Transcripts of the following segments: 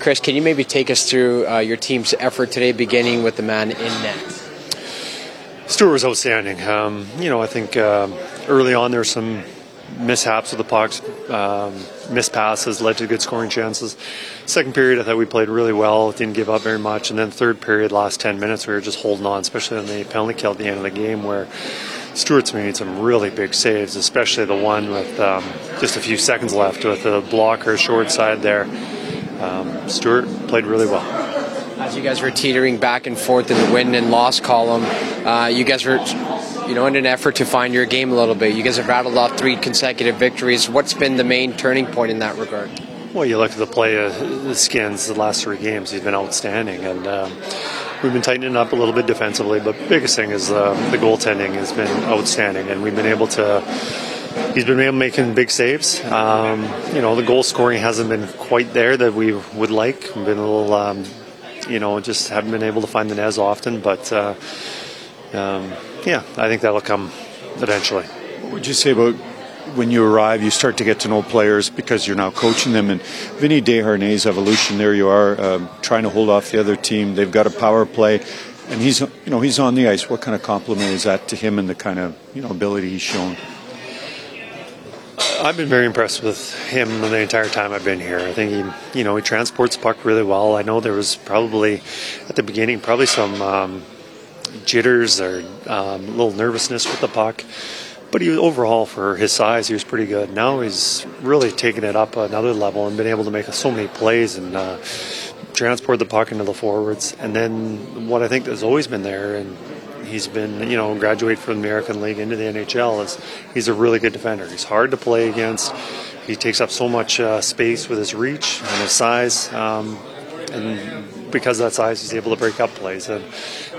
Kris, can you maybe take us through uh, your team's effort today, beginning with the man in net? Stuart was outstanding. Um, you know, I think um, early on there were some mishaps with the pucks, um, missed passes led to good scoring chances. Second period, I thought we played really well, didn't give up very much, and then third period, last 10 minutes, we were just holding on, especially on the penalty kill at the end of the game where Stuart's made some really big saves, especially the one with um, just a few seconds left with the blocker short side there. Um, Stuart played really well. As you guys were teetering back and forth in the win and loss column, uh, you guys were, you know, in an effort to find your game a little bit. You guys have rattled off three consecutive victories. What's been the main turning point in that regard? Well, you look at the play of the Skins the last three games; he's been outstanding, and um, we've been tightening up a little bit defensively. But biggest thing is uh, the goaltending has been outstanding, and we've been able to. He's been making big saves. Um, you know, the goal scoring hasn't been quite there that we would like. We've been a little, um, you know, just haven't been able to find the net often. But uh, um, yeah, I think that'll come eventually. What would you say about when you arrive, you start to get to know players because you're now coaching them. And Vinny Desharnais' evolution, there you are, um, trying to hold off the other team. They've got a power play, and he's you know he's on the ice. What kind of compliment is that to him and the kind of you know ability he's shown? I've been very impressed with him the entire time I've been here. I think he, you know, he transports puck really well. I know there was probably at the beginning probably some um, jitters or um, a little nervousness with the puck but he overall for his size he was pretty good. Now he's really taken it up another level and been able to make so many plays and uh, transport the puck into the forwards. And then what I think has always been there and he's been you know graduate from the American League into the NHL is he's a really good defender. He's hard to play against. He takes up so much uh, space with his reach and his size. Um, and because of that size, he's able to break up plays. And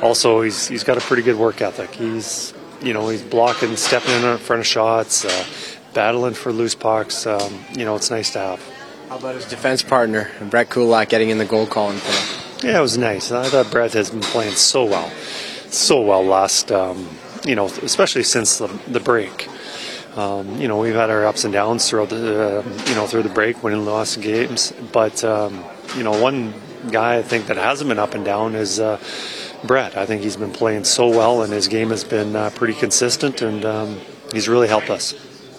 also, he's he's got a pretty good work ethic. He's you know, he's blocking, stepping in front of shots, uh, battling for loose pucks. Um, you know, it's nice to have. How about his defense partner, Brett Kulak, getting in the goal calling for him? Yeah, it was nice. I thought Brett has been playing so well, so well last, um, you know, especially since the, the break. Um, you know, we've had our ups and downs throughout the, uh, you know, through the break, winning and lost games. But, um, you know, one guy I think that hasn't been up and down is uh, Brett. I think he's been playing so well, and his game has been uh, pretty consistent, and um, he's really helped us.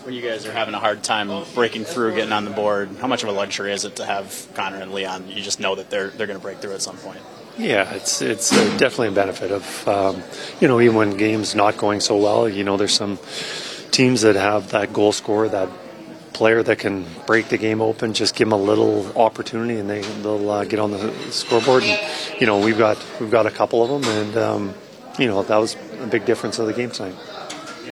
When you guys are having a hard time breaking through, getting on the board, how much of a luxury is it to have Connor and Leon? You just know that they're they're going to break through at some point. Yeah, it's it's definitely a benefit of um, you know even when games not going so well, you know there's some teams that have that goal scorer that player that can break the game open, just give them a little opportunity, and they they'll uh, get on the scoreboard. And, you know, we've got we've got a couple of them, and um, you know that was a big difference of the game tonight.